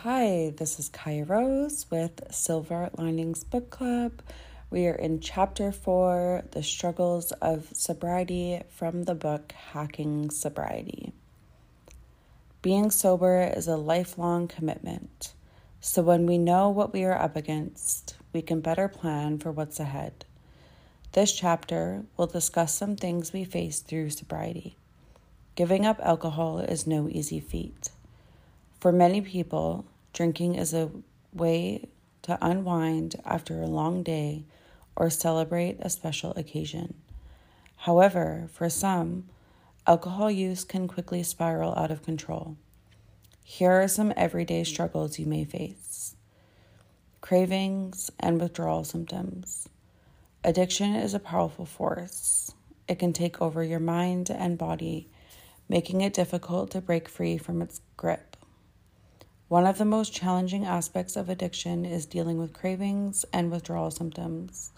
Hi, this is Kaya Rose with Silver Linings Book Club. We are in chapter four The Struggles of Sobriety from the book Hacking Sobriety. Being sober is a lifelong commitment, so when we know what we are up against, we can better plan for what's ahead. This chapter will discuss some things we face through sobriety. Giving up alcohol is no easy feat. For many people, drinking is a way to unwind after a long day or celebrate a special occasion. However, for some, alcohol use can quickly spiral out of control. Here are some everyday struggles you may face cravings and withdrawal symptoms. Addiction is a powerful force. It can take over your mind and body, making it difficult to break free from its grip. One of the most challenging aspects of addiction is dealing with cravings and withdrawal symptoms.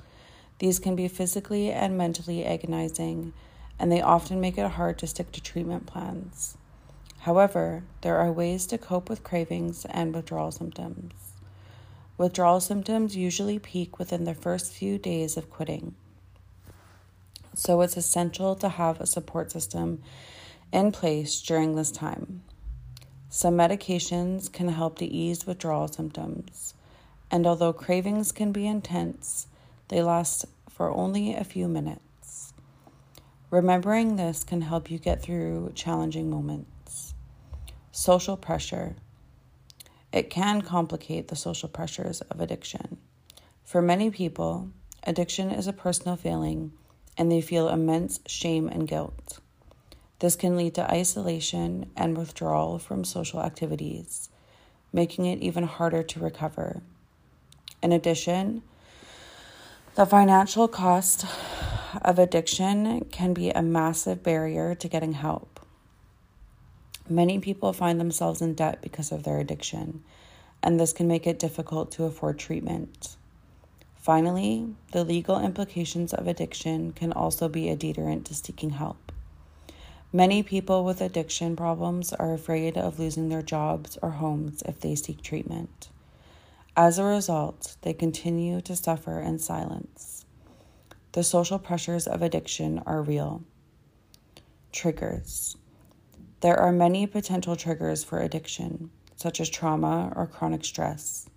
These can be physically and mentally agonizing, and they often make it hard to stick to treatment plans. However, there are ways to cope with cravings and withdrawal symptoms. Withdrawal symptoms usually peak within the first few days of quitting. So it's essential to have a support system in place during this time. Some medications can help to ease withdrawal symptoms, and although cravings can be intense, they last for only a few minutes. Remembering this can help you get through challenging moments. Social pressure. It can complicate the social pressures of addiction. For many people, addiction is a personal failing and they feel immense shame and guilt. This can lead to isolation and withdrawal from social activities, making it even harder to recover. In addition, the financial cost of addiction can be a massive barrier to getting help. Many people find themselves in debt because of their addiction, and this can make it difficult to afford treatment. Finally, the legal implications of addiction can also be a deterrent to seeking help. Many people with addiction problems are afraid of losing their jobs or homes if they seek treatment. As a result, they continue to suffer in silence. The social pressures of addiction are real. Triggers There are many potential triggers for addiction, such as trauma or chronic stress.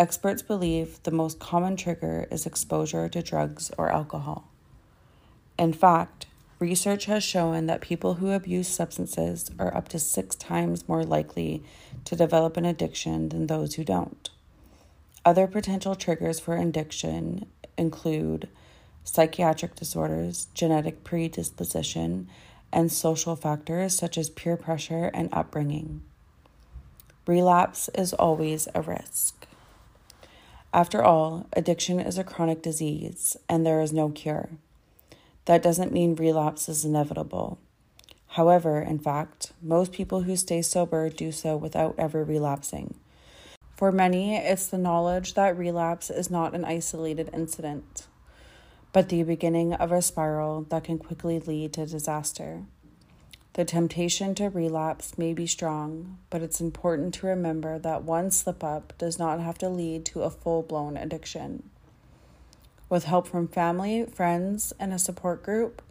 Experts believe the most common trigger is exposure to drugs or alcohol. In fact, Research has shown that people who abuse substances are up to six times more likely to develop an addiction than those who don't. Other potential triggers for addiction include psychiatric disorders, genetic predisposition, and social factors such as peer pressure and upbringing. Relapse is always a risk. After all, addiction is a chronic disease and there is no cure. That doesn't mean relapse is inevitable. However, in fact, most people who stay sober do so without ever relapsing. For many, it's the knowledge that relapse is not an isolated incident, but the beginning of a spiral that can quickly lead to disaster. The temptation to relapse may be strong, but it's important to remember that one slip up does not have to lead to a full blown addiction. With help from family, friends, and a support group,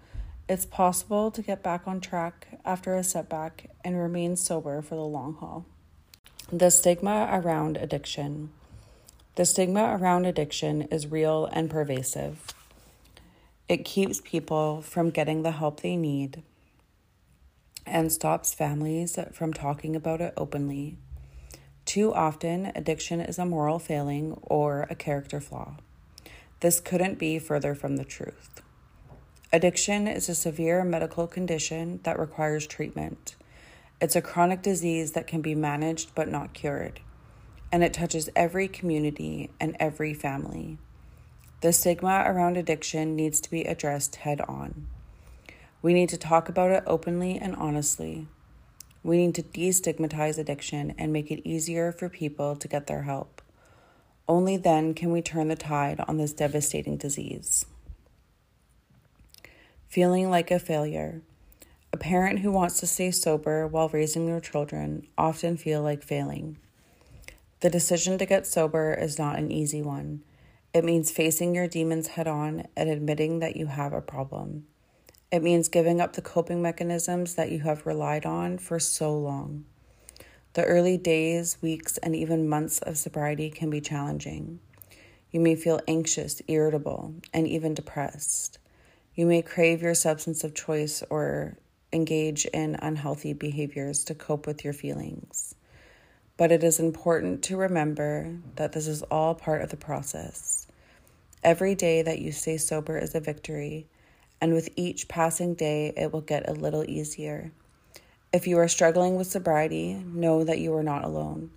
it's possible to get back on track after a setback and remain sober for the long haul. The stigma around addiction. The stigma around addiction is real and pervasive. It keeps people from getting the help they need and stops families from talking about it openly. Too often, addiction is a moral failing or a character flaw. This couldn't be further from the truth. Addiction is a severe medical condition that requires treatment. It's a chronic disease that can be managed but not cured, and it touches every community and every family. The stigma around addiction needs to be addressed head on. We need to talk about it openly and honestly. We need to destigmatize addiction and make it easier for people to get their help. Only then can we turn the tide on this devastating disease. Feeling like a failure. A parent who wants to stay sober while raising their children often feel like failing. The decision to get sober is not an easy one. It means facing your demons head on and admitting that you have a problem. It means giving up the coping mechanisms that you have relied on for so long. The early days, weeks, and even months of sobriety can be challenging. You may feel anxious, irritable, and even depressed. You may crave your substance of choice or engage in unhealthy behaviors to cope with your feelings. But it is important to remember that this is all part of the process. Every day that you stay sober is a victory, and with each passing day, it will get a little easier. If you are struggling with sobriety, know that you are not alone.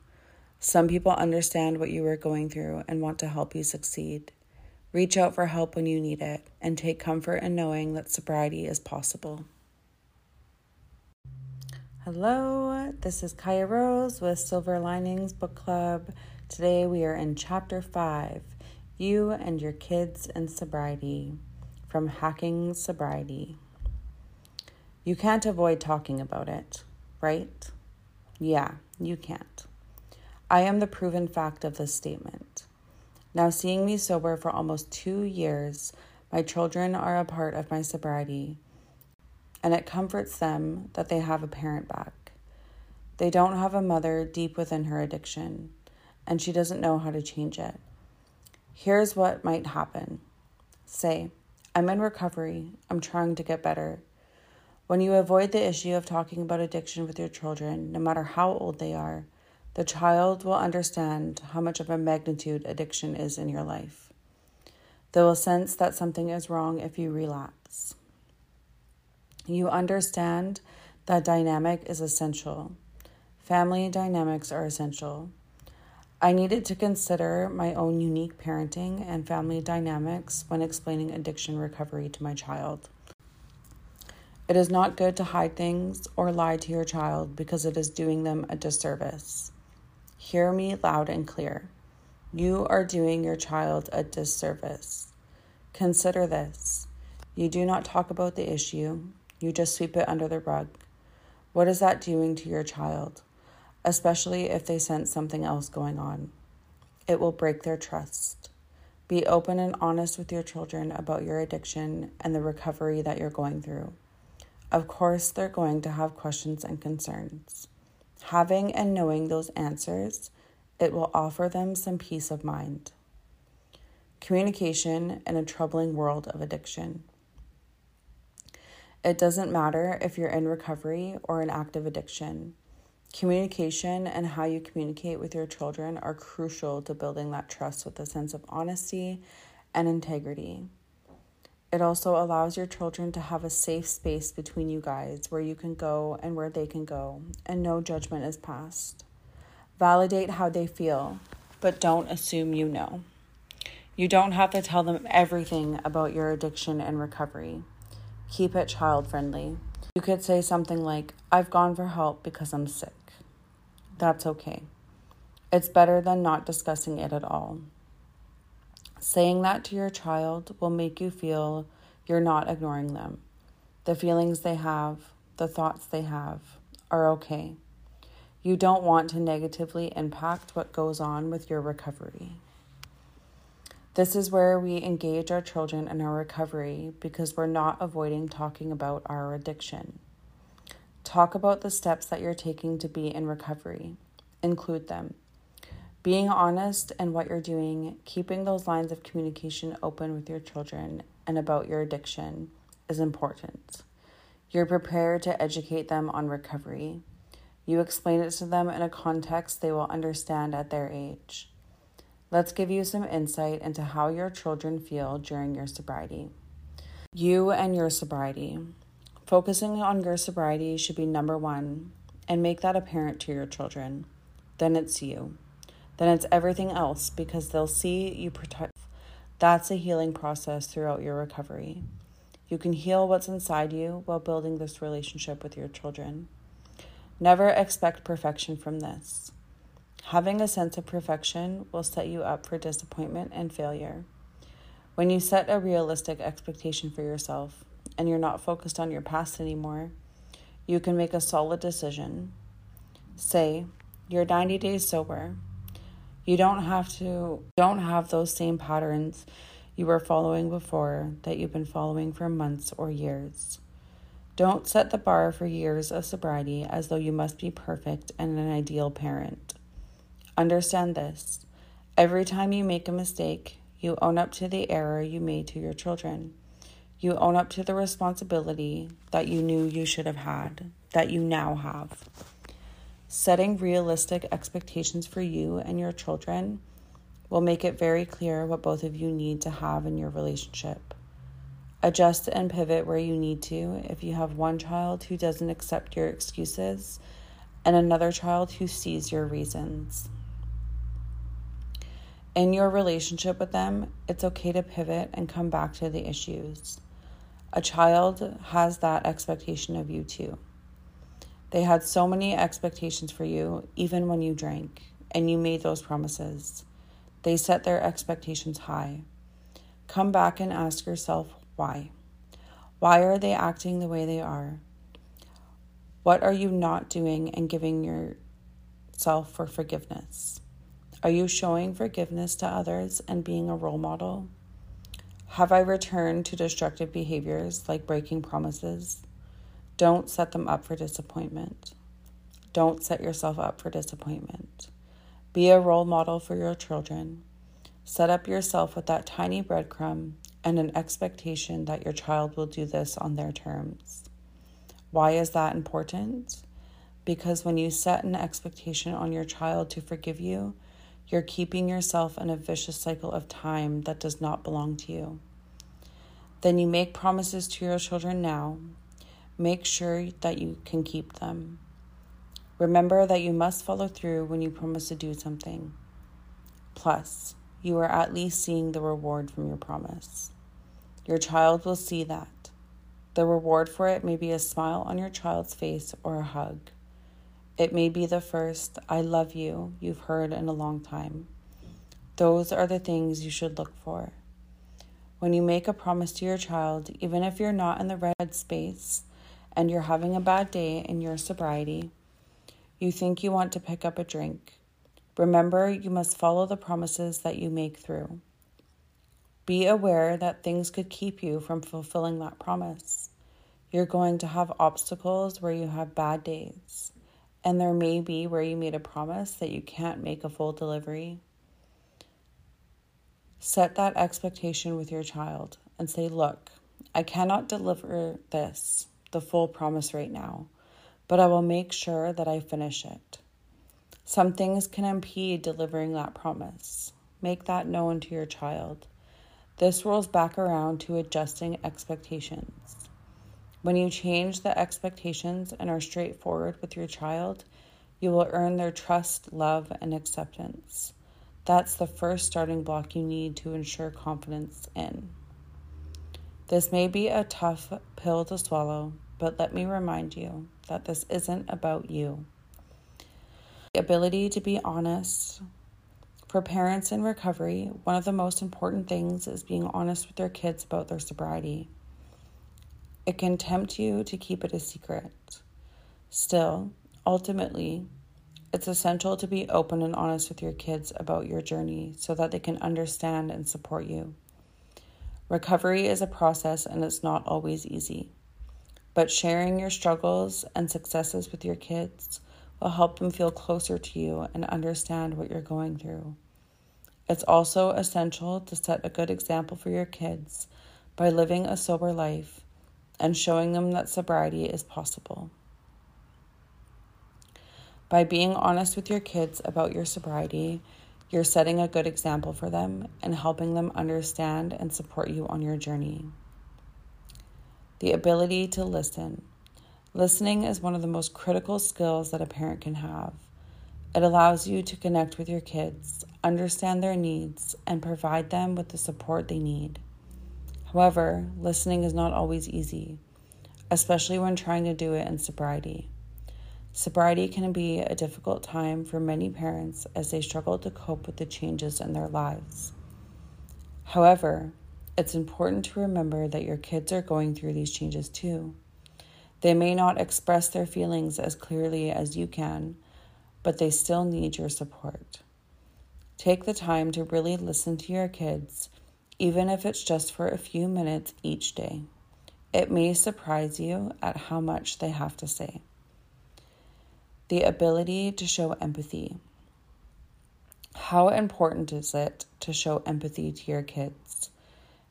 Some people understand what you are going through and want to help you succeed. Reach out for help when you need it and take comfort in knowing that sobriety is possible. Hello, this is Kaya Rose with Silver Linings Book Club. Today we are in chapter 5 You and Your Kids and Sobriety from Hacking Sobriety. You can't avoid talking about it, right? Yeah, you can't. I am the proven fact of this statement. Now, seeing me sober for almost two years, my children are a part of my sobriety and it comforts them that they have a parent back. They don't have a mother deep within her addiction, and she doesn't know how to change it. Here's what might happen say, I'm in recovery, I'm trying to get better. When you avoid the issue of talking about addiction with your children, no matter how old they are, the child will understand how much of a magnitude addiction is in your life. They will sense that something is wrong if you relapse. You understand that dynamic is essential. Family dynamics are essential. I needed to consider my own unique parenting and family dynamics when explaining addiction recovery to my child. It is not good to hide things or lie to your child because it is doing them a disservice. Hear me loud and clear. You are doing your child a disservice. Consider this you do not talk about the issue, you just sweep it under the rug. What is that doing to your child, especially if they sense something else going on? It will break their trust. Be open and honest with your children about your addiction and the recovery that you're going through. Of course, they're going to have questions and concerns. Having and knowing those answers, it will offer them some peace of mind. Communication in a troubling world of addiction. It doesn't matter if you're in recovery or in active addiction. Communication and how you communicate with your children are crucial to building that trust with a sense of honesty and integrity. It also allows your children to have a safe space between you guys where you can go and where they can go, and no judgment is passed. Validate how they feel, but don't assume you know. You don't have to tell them everything about your addiction and recovery. Keep it child friendly. You could say something like, I've gone for help because I'm sick. That's okay. It's better than not discussing it at all. Saying that to your child will make you feel you're not ignoring them. The feelings they have, the thoughts they have, are okay. You don't want to negatively impact what goes on with your recovery. This is where we engage our children in our recovery because we're not avoiding talking about our addiction. Talk about the steps that you're taking to be in recovery, include them. Being honest in what you're doing, keeping those lines of communication open with your children and about your addiction is important. You're prepared to educate them on recovery. You explain it to them in a context they will understand at their age. Let's give you some insight into how your children feel during your sobriety. You and your sobriety. Focusing on your sobriety should be number one and make that apparent to your children. Then it's you. Then it's everything else because they'll see you protect. That's a healing process throughout your recovery. You can heal what's inside you while building this relationship with your children. Never expect perfection from this. Having a sense of perfection will set you up for disappointment and failure. When you set a realistic expectation for yourself and you're not focused on your past anymore, you can make a solid decision. Say, you're 90 days sober. You don't have to don't have those same patterns you were following before that you've been following for months or years. Don't set the bar for years of sobriety as though you must be perfect and an ideal parent. Understand this every time you make a mistake, you own up to the error you made to your children. You own up to the responsibility that you knew you should have had, that you now have. Setting realistic expectations for you and your children will make it very clear what both of you need to have in your relationship. Adjust and pivot where you need to if you have one child who doesn't accept your excuses and another child who sees your reasons. In your relationship with them, it's okay to pivot and come back to the issues. A child has that expectation of you too. They had so many expectations for you, even when you drank, and you made those promises. They set their expectations high. Come back and ask yourself why. Why are they acting the way they are? What are you not doing and giving yourself for forgiveness? Are you showing forgiveness to others and being a role model? Have I returned to destructive behaviors like breaking promises? Don't set them up for disappointment. Don't set yourself up for disappointment. Be a role model for your children. Set up yourself with that tiny breadcrumb and an expectation that your child will do this on their terms. Why is that important? Because when you set an expectation on your child to forgive you, you're keeping yourself in a vicious cycle of time that does not belong to you. Then you make promises to your children now Make sure that you can keep them. Remember that you must follow through when you promise to do something. Plus, you are at least seeing the reward from your promise. Your child will see that. The reward for it may be a smile on your child's face or a hug. It may be the first, I love you, you've heard in a long time. Those are the things you should look for. When you make a promise to your child, even if you're not in the red space, and you're having a bad day in your sobriety, you think you want to pick up a drink, remember you must follow the promises that you make through. Be aware that things could keep you from fulfilling that promise. You're going to have obstacles where you have bad days, and there may be where you made a promise that you can't make a full delivery. Set that expectation with your child and say, Look, I cannot deliver this the full promise right now, but I will make sure that I finish it. Some things can impede delivering that promise. Make that known to your child. This rolls back around to adjusting expectations. When you change the expectations and are straightforward with your child, you will earn their trust, love, and acceptance. That's the first starting block you need to ensure confidence in. This may be a tough pill to swallow, but let me remind you that this isn't about you. The ability to be honest. For parents in recovery, one of the most important things is being honest with their kids about their sobriety. It can tempt you to keep it a secret. Still, ultimately, it's essential to be open and honest with your kids about your journey so that they can understand and support you. Recovery is a process and it's not always easy. But sharing your struggles and successes with your kids will help them feel closer to you and understand what you're going through. It's also essential to set a good example for your kids by living a sober life and showing them that sobriety is possible. By being honest with your kids about your sobriety, you're setting a good example for them and helping them understand and support you on your journey. The ability to listen. Listening is one of the most critical skills that a parent can have. It allows you to connect with your kids, understand their needs, and provide them with the support they need. However, listening is not always easy, especially when trying to do it in sobriety. Sobriety can be a difficult time for many parents as they struggle to cope with the changes in their lives. However, it's important to remember that your kids are going through these changes too. They may not express their feelings as clearly as you can, but they still need your support. Take the time to really listen to your kids, even if it's just for a few minutes each day. It may surprise you at how much they have to say. The ability to show empathy. How important is it to show empathy to your kids?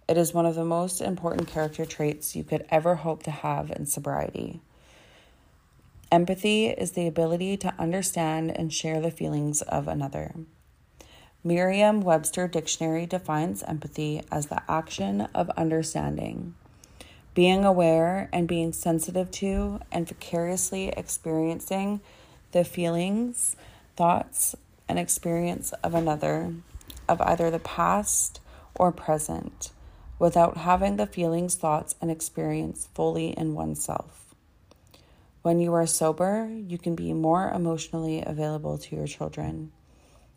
It is one of the most important character traits you could ever hope to have in sobriety. Empathy is the ability to understand and share the feelings of another. Merriam Webster Dictionary defines empathy as the action of understanding, being aware and being sensitive to and vicariously experiencing the feelings, thoughts, and experience of another, of either the past or present, without having the feelings, thoughts, and experience fully in oneself. When you are sober, you can be more emotionally available to your children.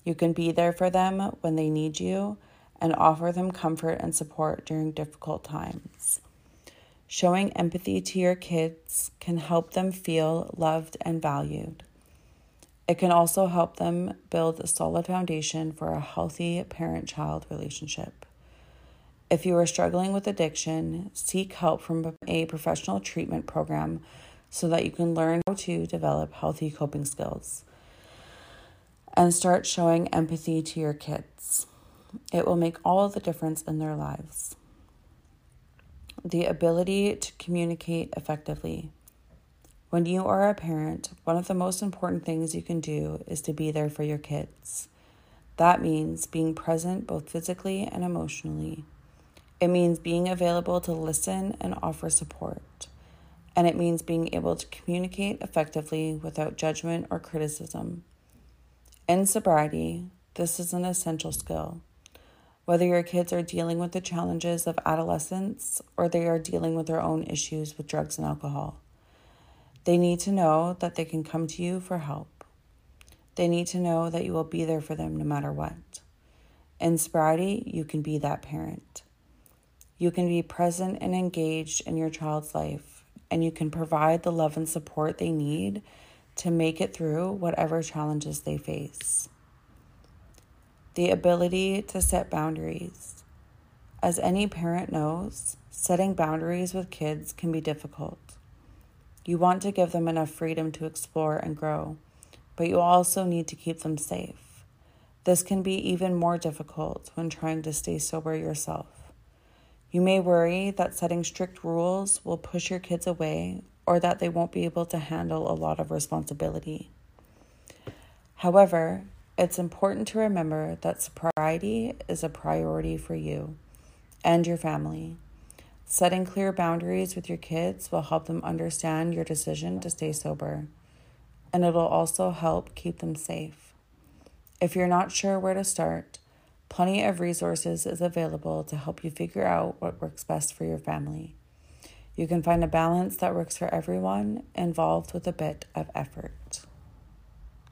You can be there for them when they need you and offer them comfort and support during difficult times. Showing empathy to your kids can help them feel loved and valued. It can also help them build a solid foundation for a healthy parent child relationship. If you are struggling with addiction, seek help from a professional treatment program so that you can learn how to develop healthy coping skills and start showing empathy to your kids. It will make all the difference in their lives. The ability to communicate effectively. When you are a parent, one of the most important things you can do is to be there for your kids. That means being present both physically and emotionally. It means being available to listen and offer support and it means being able to communicate effectively without judgment or criticism. In sobriety, this is an essential skill. Whether your kids are dealing with the challenges of adolescence or they are dealing with their own issues with drugs and alcohol, they need to know that they can come to you for help. They need to know that you will be there for them no matter what. In sobriety, you can be that parent. You can be present and engaged in your child's life and you can provide the love and support they need to make it through whatever challenges they face. The ability to set boundaries. As any parent knows, setting boundaries with kids can be difficult. You want to give them enough freedom to explore and grow, but you also need to keep them safe. This can be even more difficult when trying to stay sober yourself. You may worry that setting strict rules will push your kids away or that they won't be able to handle a lot of responsibility. However, it's important to remember that sobriety is a priority for you and your family. Setting clear boundaries with your kids will help them understand your decision to stay sober, and it'll also help keep them safe. If you're not sure where to start, Plenty of resources is available to help you figure out what works best for your family. You can find a balance that works for everyone involved with a bit of effort.